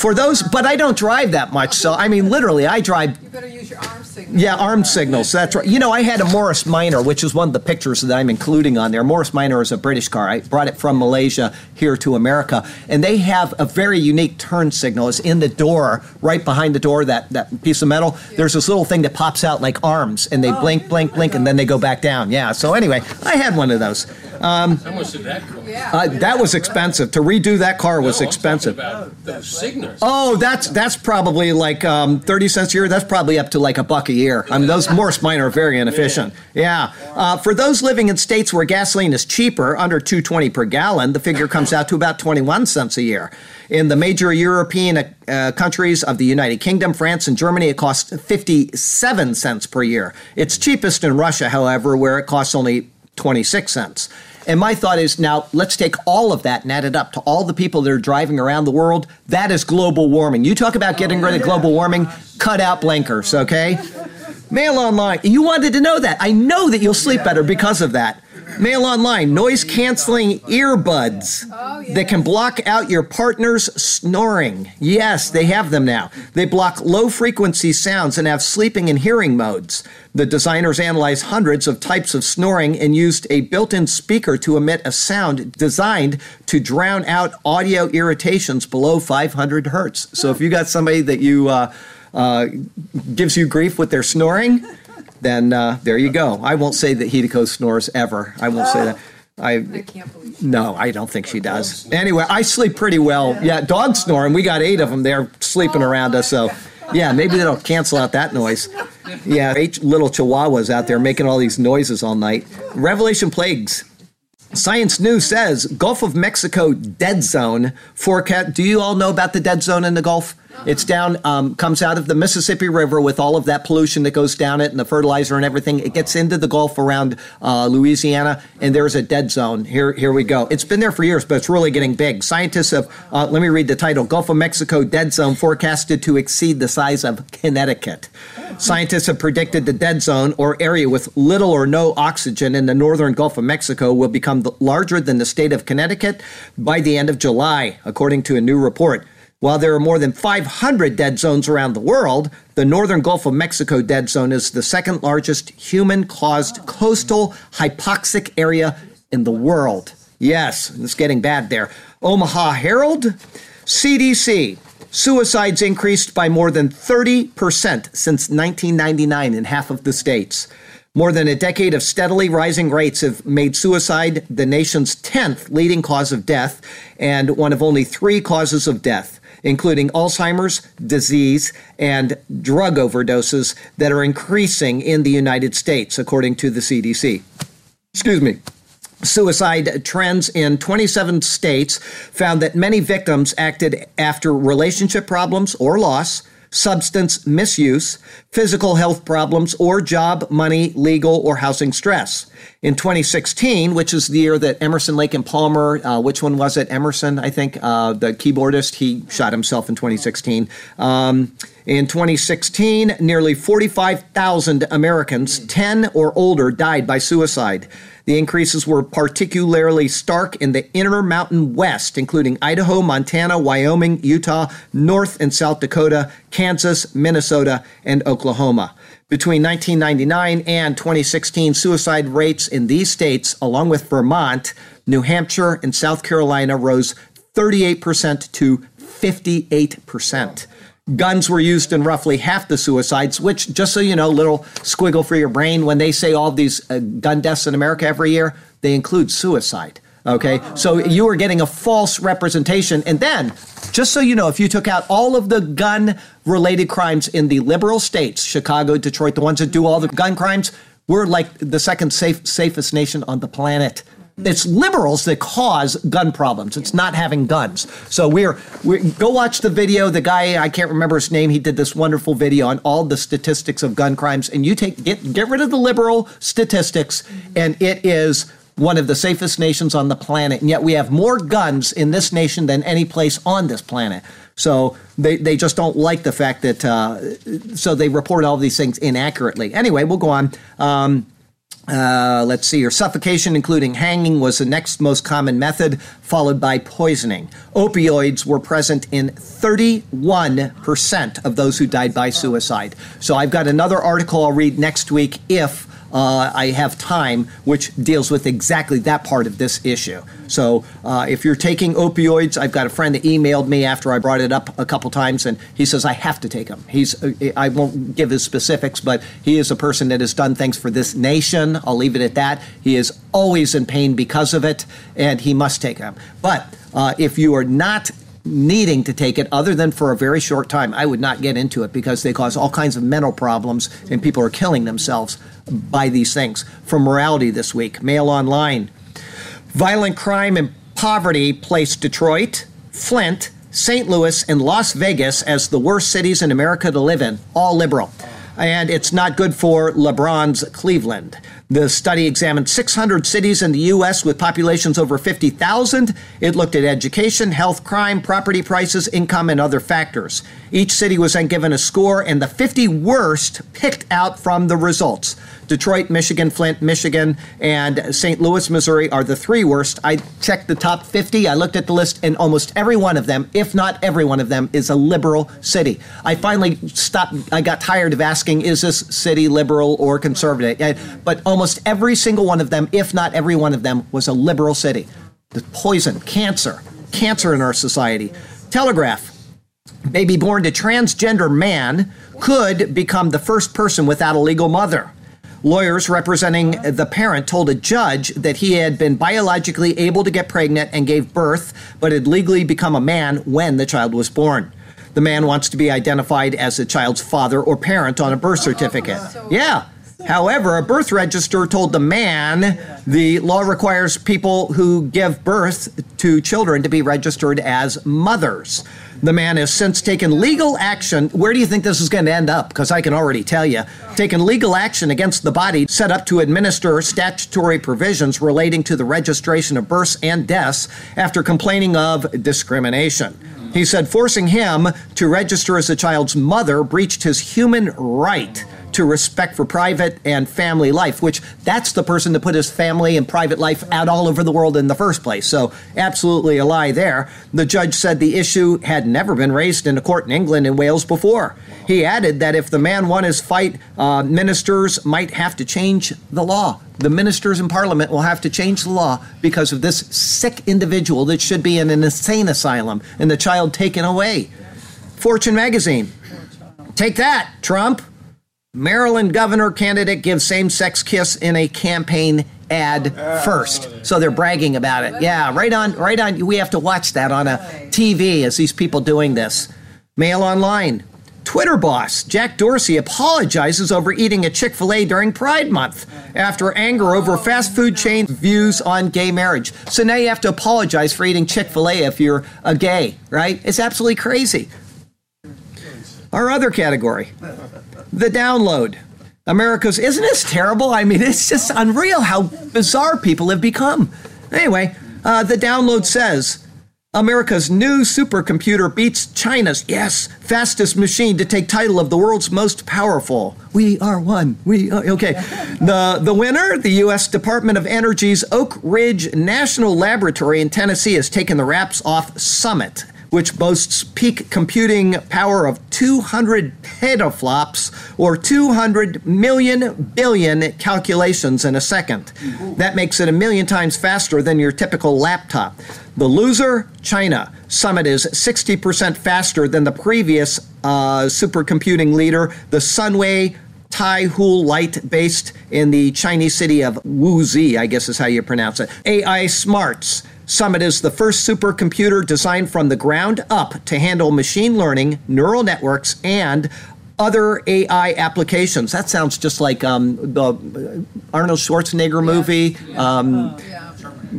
For those, but I don't drive that much, so I mean, literally, I drive. You better use your arm signals. Yeah, arm signals. That's right. You know, I had a Morris Minor, which is one of the pictures that I'm including on there. Morris Minor is a British car. I brought it from Malaysia here to America, and they have a very unique turn signal. It's in the door, right behind the door, that, that piece of metal. There's this little thing that pops out like arms, and they oh, blink, blink, blink, and then they go back down. Yeah, so anyway, I had one of those. How much did that cost? Uh, that was expensive. To redo that car was No, I'm talking expensive. about those signals. Oh, that's that's probably like um, thirty cents a year. That's probably up to like a buck a year. I mean, those Morris Minor are very inefficient. Yeah. Uh, for those living in states where gasoline is cheaper, under two twenty per gallon, the figure comes out to about twenty one cents a year. In the major European uh, countries of the United Kingdom, France, and Germany, it costs fifty seven cents per year. It's cheapest in Russia, however, where it costs only 26 cents. And my thought is now let's take all of that and add it up to all the people that are driving around the world. That is global warming. You talk about getting rid of global warming, cut out blinkers, okay? Mail online. You wanted to know that. I know that you'll sleep better because of that. Mail online, noise canceling earbuds that can block out your partner's snoring. Yes, they have them now. They block low frequency sounds and have sleeping and hearing modes. The designers analyzed hundreds of types of snoring and used a built in speaker to emit a sound designed to drown out audio irritations below 500 hertz. So if you got somebody that you uh, uh, gives you grief with their snoring, then uh, there you go. I won't say that Hideko snores ever. I won't say that. I I can't believe. no, I don't think she does. Anyway, I sleep pretty well. Yeah, dogs snore, and we got eight of them there sleeping around us. So, yeah, maybe that'll cancel out that noise. (laughs) Yeah, eight little chihuahuas out there making all these noises all night. Revelation plagues. Science News says Gulf of Mexico dead zone forecast. Do you all know about the dead zone in the Gulf? It's down, um, comes out of the Mississippi River with all of that pollution that goes down it and the fertilizer and everything. It gets into the Gulf around uh, Louisiana, and there's a dead zone. Here, here we go. It's been there for years, but it's really getting big. Scientists have, uh, let me read the title Gulf of Mexico dead zone forecasted to exceed the size of Connecticut. Scientists have predicted the dead zone or area with little or no oxygen in the northern Gulf of Mexico will become larger than the state of Connecticut by the end of July, according to a new report. While there are more than 500 dead zones around the world, the northern Gulf of Mexico dead zone is the second largest human caused coastal hypoxic area in the world. Yes, it's getting bad there. Omaha Herald, CDC. Suicides increased by more than 30% since 1999 in half of the states. More than a decade of steadily rising rates have made suicide the nation's 10th leading cause of death and one of only three causes of death, including Alzheimer's disease and drug overdoses that are increasing in the United States, according to the CDC. Excuse me. Suicide trends in 27 states found that many victims acted after relationship problems or loss, substance misuse, physical health problems, or job, money, legal, or housing stress. In 2016, which is the year that Emerson, Lake, and Palmer, uh, which one was it? Emerson, I think, uh, the keyboardist, he shot himself in 2016. Um, in 2016, nearly 45,000 Americans 10 or older died by suicide. The increases were particularly stark in the Intermountain West, including Idaho, Montana, Wyoming, Utah, North and South Dakota, Kansas, Minnesota, and Oklahoma. Between 1999 and 2016, suicide rates in these states, along with Vermont, New Hampshire, and South Carolina, rose 38% to 58%. Guns were used in roughly half the suicides, which, just so you know, little squiggle for your brain, when they say all these uh, gun deaths in America every year, they include suicide. Okay, so you are getting a false representation. And then, just so you know, if you took out all of the gun related crimes in the liberal states, Chicago, Detroit, the ones that do all the gun crimes, we're like the second safe, safest nation on the planet. It's liberals that cause gun problems. It's not having guns. So we're, we go watch the video. The guy I can't remember his name. He did this wonderful video on all the statistics of gun crimes. And you take get get rid of the liberal statistics, and it is one of the safest nations on the planet. And yet we have more guns in this nation than any place on this planet. So they, they just don't like the fact that, uh, so they report all these things inaccurately. Anyway, we'll go on. Um, uh, let's see here. Suffocation, including hanging, was the next most common method, followed by poisoning. Opioids were present in 31% of those who died by suicide. So I've got another article I'll read next week if uh, I have time, which deals with exactly that part of this issue. So, uh, if you're taking opioids, I've got a friend that emailed me after I brought it up a couple times, and he says I have to take them. He's uh, I won't give his specifics, but he is a person that has done things for this nation. I'll leave it at that. He is always in pain because of it, and he must take them. But uh, if you are not needing to take it other than for a very short time, I would not get into it because they cause all kinds of mental problems and people are killing themselves by these things. From morality this week, Mail Online. Violent crime and poverty place Detroit, Flint, St. Louis, and Las Vegas as the worst cities in America to live in, all liberal. And it's not good for LeBron's Cleveland. The study examined 600 cities in the U.S. with populations over 50,000. It looked at education, health, crime, property prices, income, and other factors. Each city was then given a score, and the 50 worst picked out from the results. Detroit, Michigan, Flint, Michigan, and St. Louis, Missouri are the three worst. I checked the top 50. I looked at the list, and almost every one of them, if not every one of them, is a liberal city. I finally stopped. I got tired of asking, is this city liberal or conservative? But almost every single one of them, if not every one of them, was a liberal city. The poison, cancer, cancer in our society. Telegraph. Baby born to transgender man could become the first person without a legal mother. Lawyers representing the parent told a judge that he had been biologically able to get pregnant and gave birth, but had legally become a man when the child was born. The man wants to be identified as the child's father or parent on a birth certificate. Yeah. However, a birth register told the man the law requires people who give birth to children to be registered as mothers. The man has since taken legal action. Where do you think this is going to end up? Because I can already tell you. Taken legal action against the body set up to administer statutory provisions relating to the registration of births and deaths after complaining of discrimination. He said forcing him to register as a child's mother breached his human right to respect for private and family life, which that's the person that put his family and private life out all over the world in the first place. So, absolutely a lie there. The judge said the issue had never been raised in a court in England and Wales before. He added that if the man won his fight, uh, ministers might have to change the law. The ministers in parliament will have to change the law because of this sick individual that should be in an insane asylum and the child taken away. Fortune magazine. Take that, Trump. Maryland governor candidate gives same sex kiss in a campaign ad first. So they're bragging about it. Yeah, right on, right on. We have to watch that on a TV as these people doing this. Mail online. Twitter boss Jack Dorsey apologizes over eating a Chick fil A during Pride Month after anger over fast food chain views on gay marriage. So now you have to apologize for eating Chick fil A if you're a gay, right? It's absolutely crazy. Our other category the download. America's, isn't this terrible? I mean, it's just unreal how bizarre people have become. Anyway, uh, the download says America's new supercomputer beats China's, yes, fastest machine to take title of the world's most powerful. We are one. We are, okay. (laughs) The, the winner, the U.S. Department of Energy's Oak Ridge National Laboratory in Tennessee, has taken the wraps off Summit which boasts peak computing power of 200 petaflops or 200 million billion calculations in a second. That makes it a million times faster than your typical laptop. The loser, China. Summit is 60% faster than the previous uh, supercomputing leader, the Sunway TaihuLight, based in the Chinese city of Wuxi, I guess is how you pronounce it. AI Smarts. Summit is the first supercomputer designed from the ground up to handle machine learning, neural networks, and other AI applications. That sounds just like um, the Arnold Schwarzenegger movie. Um,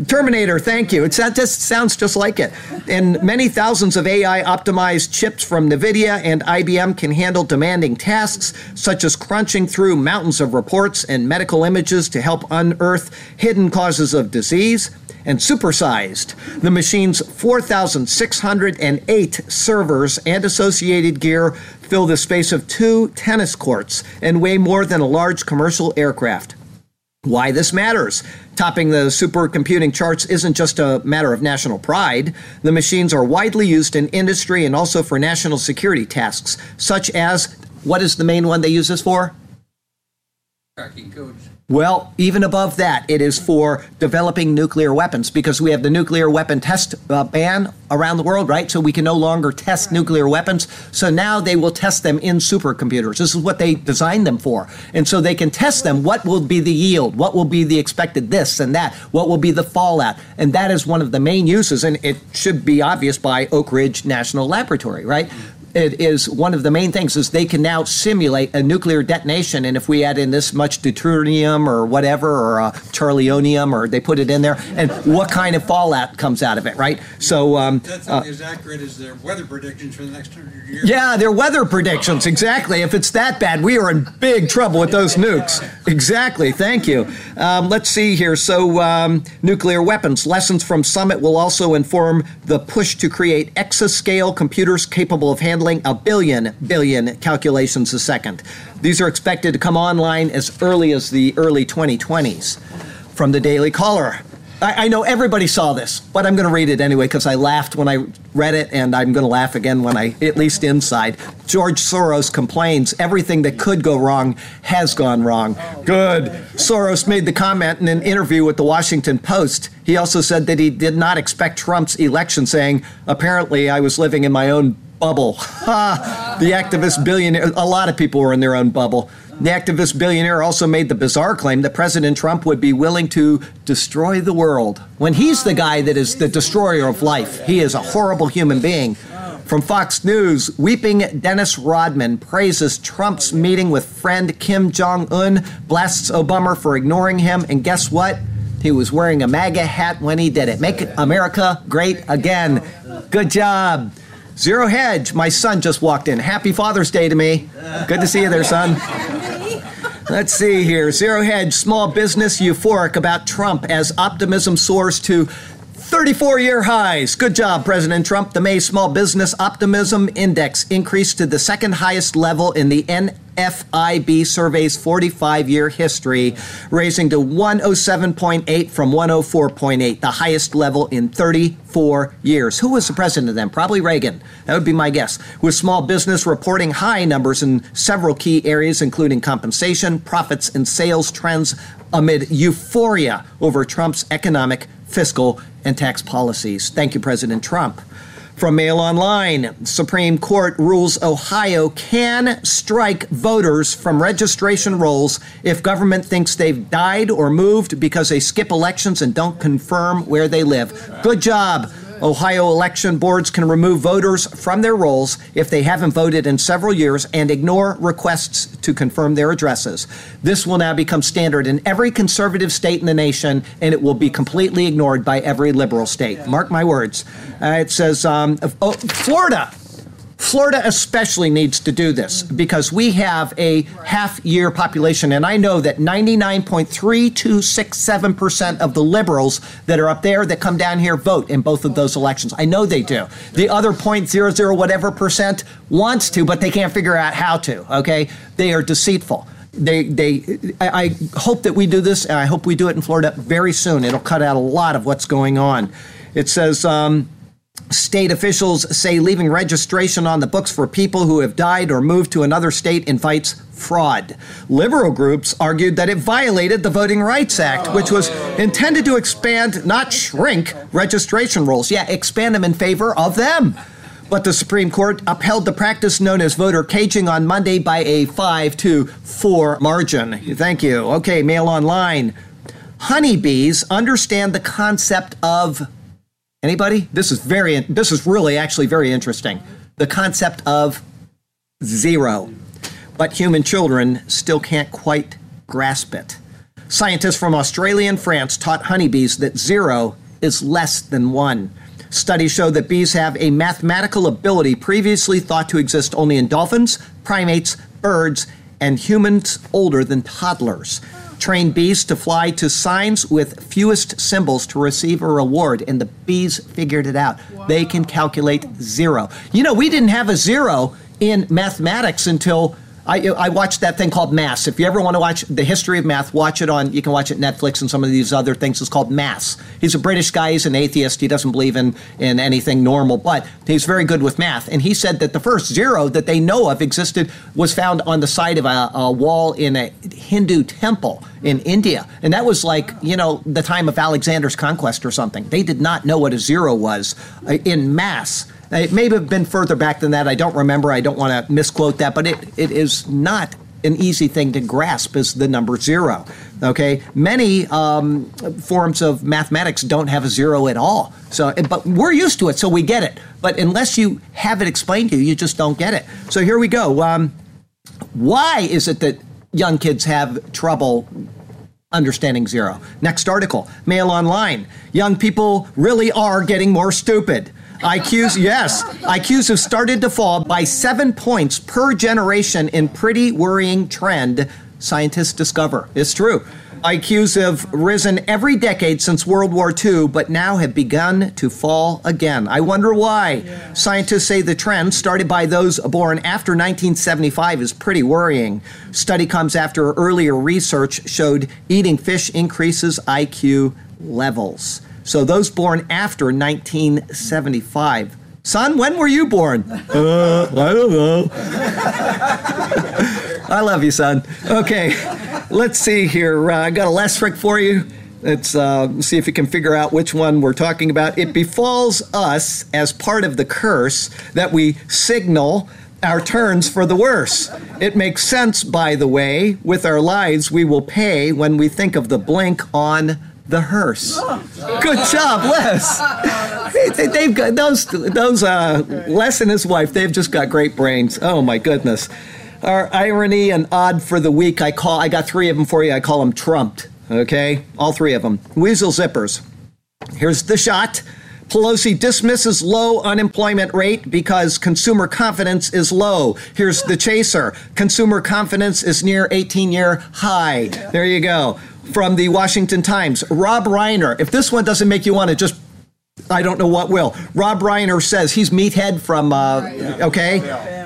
Terminator, thank you. It's, that just sounds just like it. And many thousands of AI optimized chips from NVIDIA and IBM can handle demanding tasks, such as crunching through mountains of reports and medical images to help unearth hidden causes of disease and supersized. The machine's 4,608 servers and associated gear fill the space of two tennis courts and weigh more than a large commercial aircraft. Why this matters. Topping the supercomputing charts isn't just a matter of national pride. The machines are widely used in industry and also for national security tasks, such as what is the main one they use this for? Cracking codes. Well, even above that, it is for developing nuclear weapons because we have the nuclear weapon test uh, ban around the world, right? So we can no longer test nuclear weapons. So now they will test them in supercomputers. This is what they designed them for. And so they can test them. What will be the yield? What will be the expected this and that? What will be the fallout? And that is one of the main uses. And it should be obvious by Oak Ridge National Laboratory, right? It is one of the main things is they can now simulate a nuclear detonation and if we add in this much deuterium or whatever or uh, charlionium or they put it in there and what kind of fallout comes out of it right so um, That's uh, not as accurate as their weather predictions for the next hundred years. yeah, they're weather predictions. Exactly. If it's that bad, we are in big trouble with those nukes. Exactly. Thank you. Um, let's see here. So, um, nuclear weapons. Lessons from Summit will also inform the push to create exascale computers capable of handling a billion billion calculations a second. These are expected to come online as early as the early 2020s. From the Daily Caller. I, I know everybody saw this, but I'm going to read it anyway because I laughed when I read it, and I'm going to laugh again when I, at least inside. George Soros complains everything that could go wrong has gone wrong. Good. Soros made the comment in an interview with the Washington Post. He also said that he did not expect Trump's election, saying, apparently, I was living in my own bubble. Ha! the activist billionaire, a lot of people were in their own bubble. The activist billionaire also made the bizarre claim that President Trump would be willing to destroy the world when he's the guy that is the destroyer of life. He is a horrible human being. From Fox News, weeping Dennis Rodman praises Trump's meeting with friend Kim Jong un, blasts Obama for ignoring him, and guess what? He was wearing a MAGA hat when he did it. Make America great again. Good job. Zero Hedge, my son just walked in. Happy Father's Day to me. Good to see you there, son. (laughs) Let's see here. Zero Hedge, small business euphoric about Trump as optimism soars to 34 year highs. Good job, President Trump. The May Small Business Optimism Index increased to the second highest level in the NFIB survey's 45 year history, raising to 107.8 from 104.8, the highest level in 34 years. Who was the president then? Probably Reagan. That would be my guess. With small business reporting high numbers in several key areas, including compensation, profits, and sales trends amid euphoria over Trump's economic, fiscal, and tax policies. Thank you, President Trump. From Mail Online, Supreme Court rules Ohio can strike voters from registration rolls if government thinks they've died or moved because they skip elections and don't confirm where they live. Good job. Ohio election boards can remove voters from their rolls if they haven't voted in several years and ignore requests to confirm their addresses. This will now become standard in every conservative state in the nation, and it will be completely ignored by every liberal state. Mark my words. Uh, it says um, oh, Florida Florida especially needs to do this because we have a half year population, and I know that 99.3267% of the liberals that are up there that come down here vote in both of those elections. I know they do. The other 0.00 whatever percent wants to, but they can't figure out how to, okay? They are deceitful they they I, I, hope that we do this and i hope we do it in florida very soon it'll cut out a lot of what's going on it says um, State officials say leaving registration on the books for people who have died or moved to another state invites fraud. Liberal groups argued that it violated the Voting Rights Act, which was intended to expand, not shrink, registration rolls. Yeah, expand them in favor of them. But the Supreme Court upheld the practice known as voter caging on Monday by a 5 to 4 margin. Thank you. Okay, Mail Online. Honeybees understand the concept of Anybody? This is very this is really actually very interesting. The concept of zero. But human children still can't quite grasp it. Scientists from Australia and France taught honeybees that zero is less than one. Studies show that bees have a mathematical ability previously thought to exist only in dolphins, primates, birds, and humans older than toddlers train bees to fly to signs with fewest symbols to receive a reward, and the bees figured it out. Wow. They can calculate zero. You know, we didn't have a zero in mathematics until I, I watched that thing called Maths. If you ever want to watch the history of math, watch it on. You can watch it Netflix and some of these other things. It's called Maths. He's a British guy. He's an atheist. He doesn't believe in in anything normal, but he's very good with math. And he said that the first zero that they know of existed was found on the side of a, a wall in a Hindu temple in India, and that was like you know the time of Alexander's conquest or something. They did not know what a zero was uh, in mass. It may have been further back than that. I don't remember. I don't want to misquote that, but it, it is not an easy thing to grasp as the number zero. Okay, many um, forms of mathematics don't have a zero at all. So, but we're used to it, so we get it. But unless you have it explained to you, you just don't get it. So here we go. Um, why is it that young kids have trouble understanding zero? Next article, Mail Online. Young people really are getting more stupid. IQs, yes. IQs have started to fall by seven points per generation in pretty worrying trend, scientists discover. It's true. IQs have risen every decade since World War II, but now have begun to fall again. I wonder why. Yeah. Scientists say the trend, started by those born after 1975, is pretty worrying. Study comes after earlier research showed eating fish increases IQ levels. So those born after 1975. Son, when were you born? Uh, I don't know. I love you, son. Okay, let's see here. Uh, I got a last trick for you. Let's uh, see if you can figure out which one we're talking about. It befalls us as part of the curse that we signal our turns for the worse. It makes sense, by the way, with our lives we will pay when we think of the blink on the hearse. Good job, Les. They, have got those those uh, Les and his wife. They've just got great brains. Oh my goodness. Our irony and odd for the week. I call. I got three of them for you. I call them trumped. Okay, all three of them. Weasel zippers. Here's the shot. Pelosi dismisses low unemployment rate because consumer confidence is low. Here's the chaser. Consumer confidence is near 18 year high. There you go. From the Washington Times, Rob Reiner. If this one doesn't make you want to just I don't know what will. Rob Reiner says he's meathead from uh, okay.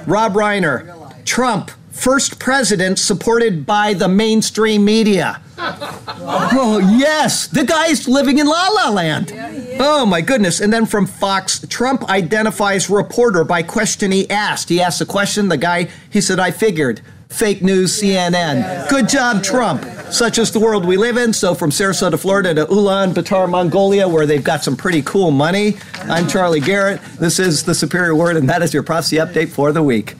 Rob Reiner. Trump first president supported by the mainstream media. (laughs) Oh, yes, the guy's living in La La Land. Oh, my goodness. And then from Fox, Trump identifies reporter by question he asked. He asked a question, the guy, he said, I figured. Fake news, CNN. Good job, Trump. Such is the world we live in. So, from Sarasota, Florida to Ulaanbaatar, Mongolia, where they've got some pretty cool money, I'm Charlie Garrett. This is the Superior Word, and that is your prophecy update for the week.